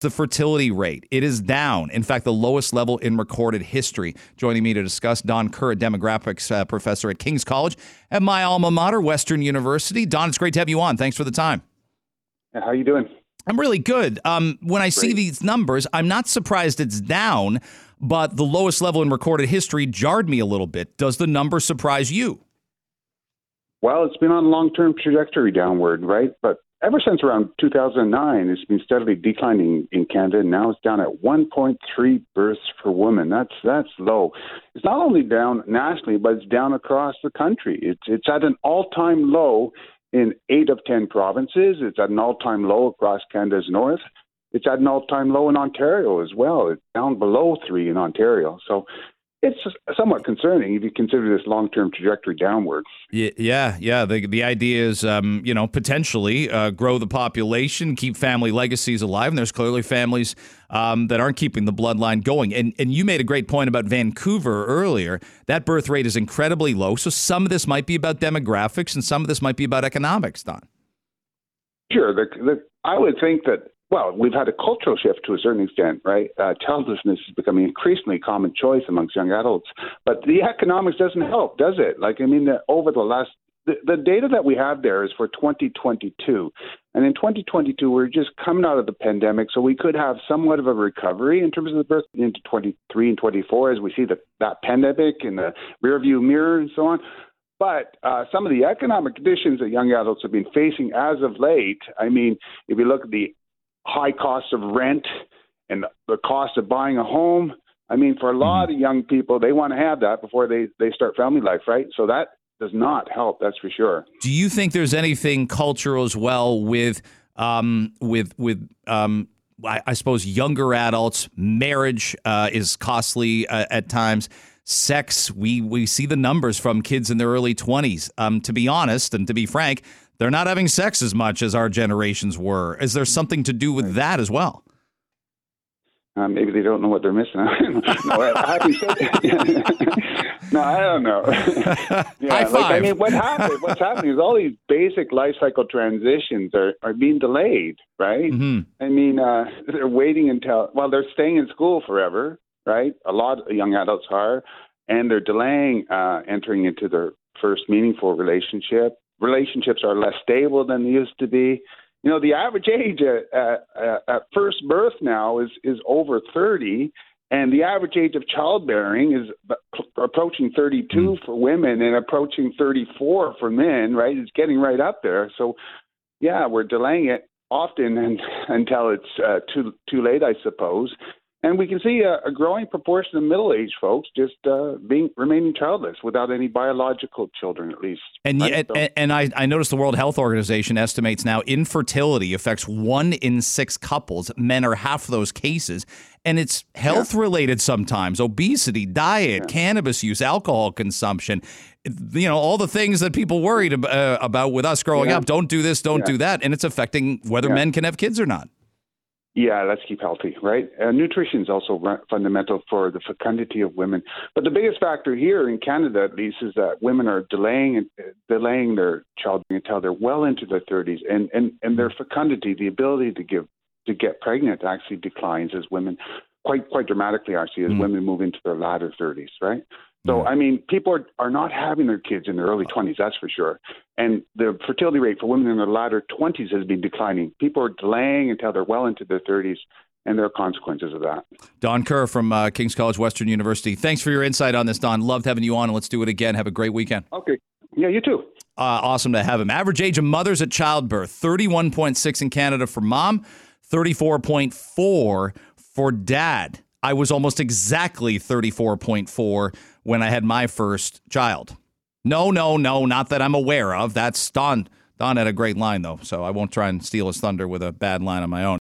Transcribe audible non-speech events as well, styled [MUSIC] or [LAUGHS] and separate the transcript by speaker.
Speaker 1: the fertility rate. It is down. In fact, the lowest level in recorded history. Joining me to discuss, Don Kerr, a demographics uh, professor at King's College at my alma mater, Western University. Don, it's great to have you on. Thanks for the time.
Speaker 2: How are you doing?
Speaker 1: I'm really good. Um, when I great. see these numbers, I'm not surprised it's down, but the lowest level in recorded history jarred me a little bit. Does the number surprise you?
Speaker 2: Well, it's been on a long term trajectory downward, right? But ever since around 2009, it's been steadily declining in Canada. And now it's down at 1.3 births per woman. That's that's low. It's not only down nationally, but it's down across the country. It's it's at an all-time low in eight of ten provinces. It's at an all-time low across Canada's north. It's at an all-time low in Ontario as well. It's down below three in Ontario. So it's somewhat concerning if you consider this long-term trajectory downward.
Speaker 1: Yeah, yeah. The the idea is, um, you know, potentially uh, grow the population, keep family legacies alive, and there's clearly families um, that aren't keeping the bloodline going. And and you made a great point about Vancouver earlier. That birth rate is incredibly low. So some of this might be about demographics, and some of this might be about economics. Don.
Speaker 2: Sure. The, the, I would think that well, we've had a cultural shift to a certain extent, right? Uh, childlessness is becoming increasingly common choice amongst young adults, but the economics doesn't help, does it? Like, I mean, the, over the last the, the data that we have there is for 2022. And in 2022, we're just coming out of the pandemic, so we could have somewhat of a recovery in terms of the birth into 23 and 24 as we see the, that pandemic in the rearview mirror and so on. But uh, some of the economic conditions that young adults have been facing as of late, I mean, if you look at the high cost of rent and the cost of buying a home. I mean, for a lot mm-hmm. of young people, they want to have that before they, they start family life, right? So that does not help, that's for sure.
Speaker 1: Do you think there's anything cultural as well with um, with with um, I, I, suppose younger adults? Marriage uh, is costly uh, at times. Sex, we we see the numbers from kids in their early 20s. Um, to be honest and to be frank, they're not having sex as much as our generations were. Is there something to do with that as well?
Speaker 2: Uh, maybe they don't know what they're missing. [LAUGHS] no, I, [LAUGHS] no, I don't know. [LAUGHS]
Speaker 1: yeah, High five. Like,
Speaker 2: I mean, what happened? What's happening is all these basic life cycle transitions are, are being delayed, right? Mm-hmm. I mean, uh, they're waiting until well, they're staying in school forever, right? A lot of young adults are, and they're delaying uh, entering into their first meaningful relationship relationships are less stable than they used to be. You know, the average age at, at, at first birth now is is over 30, and the average age of childbearing is approaching 32 mm. for women and approaching 34 for men. Right, it's getting right up there. So, yeah, we're delaying it often and, until it's uh, too too late, I suppose. And we can see a, a growing proportion of middle-aged folks just uh, being remaining childless without any biological children, at least.
Speaker 1: And right? so, and I, I noticed the World Health Organization estimates now infertility affects one in six couples. Men are half those cases, and it's health-related yeah. sometimes: obesity, diet, yeah. cannabis use, alcohol consumption. You know all the things that people worried uh, about with us growing yeah. up. Don't do this, don't do that, and it's affecting whether men can have kids or not.
Speaker 2: Yeah, let's keep healthy, right? Uh, nutrition is also re- fundamental for the fecundity of women. But the biggest factor here in Canada, at least, is that women are delaying uh, delaying their childbearing until they're well into their 30s, and and and their fecundity, the ability to give to get pregnant, actually declines as women quite quite dramatically. Actually, as mm. women move into their latter 30s, right? So, I mean, people are, are not having their kids in their early 20s, that's for sure. And the fertility rate for women in their latter 20s has been declining. People are delaying until they're well into their 30s, and there are consequences of that.
Speaker 1: Don Kerr from uh, King's College, Western University. Thanks for your insight on this, Don. Loved having you on, and let's do it again. Have a great weekend.
Speaker 2: Okay. Yeah, you too.
Speaker 1: Uh, awesome to have him. Average age of mothers at childbirth 31.6 in Canada for mom, 34.4 for dad. I was almost exactly 34.4 when I had my first child. No, no, no, not that I'm aware of. That's Don. Don had a great line, though, so I won't try and steal his thunder with a bad line of my own.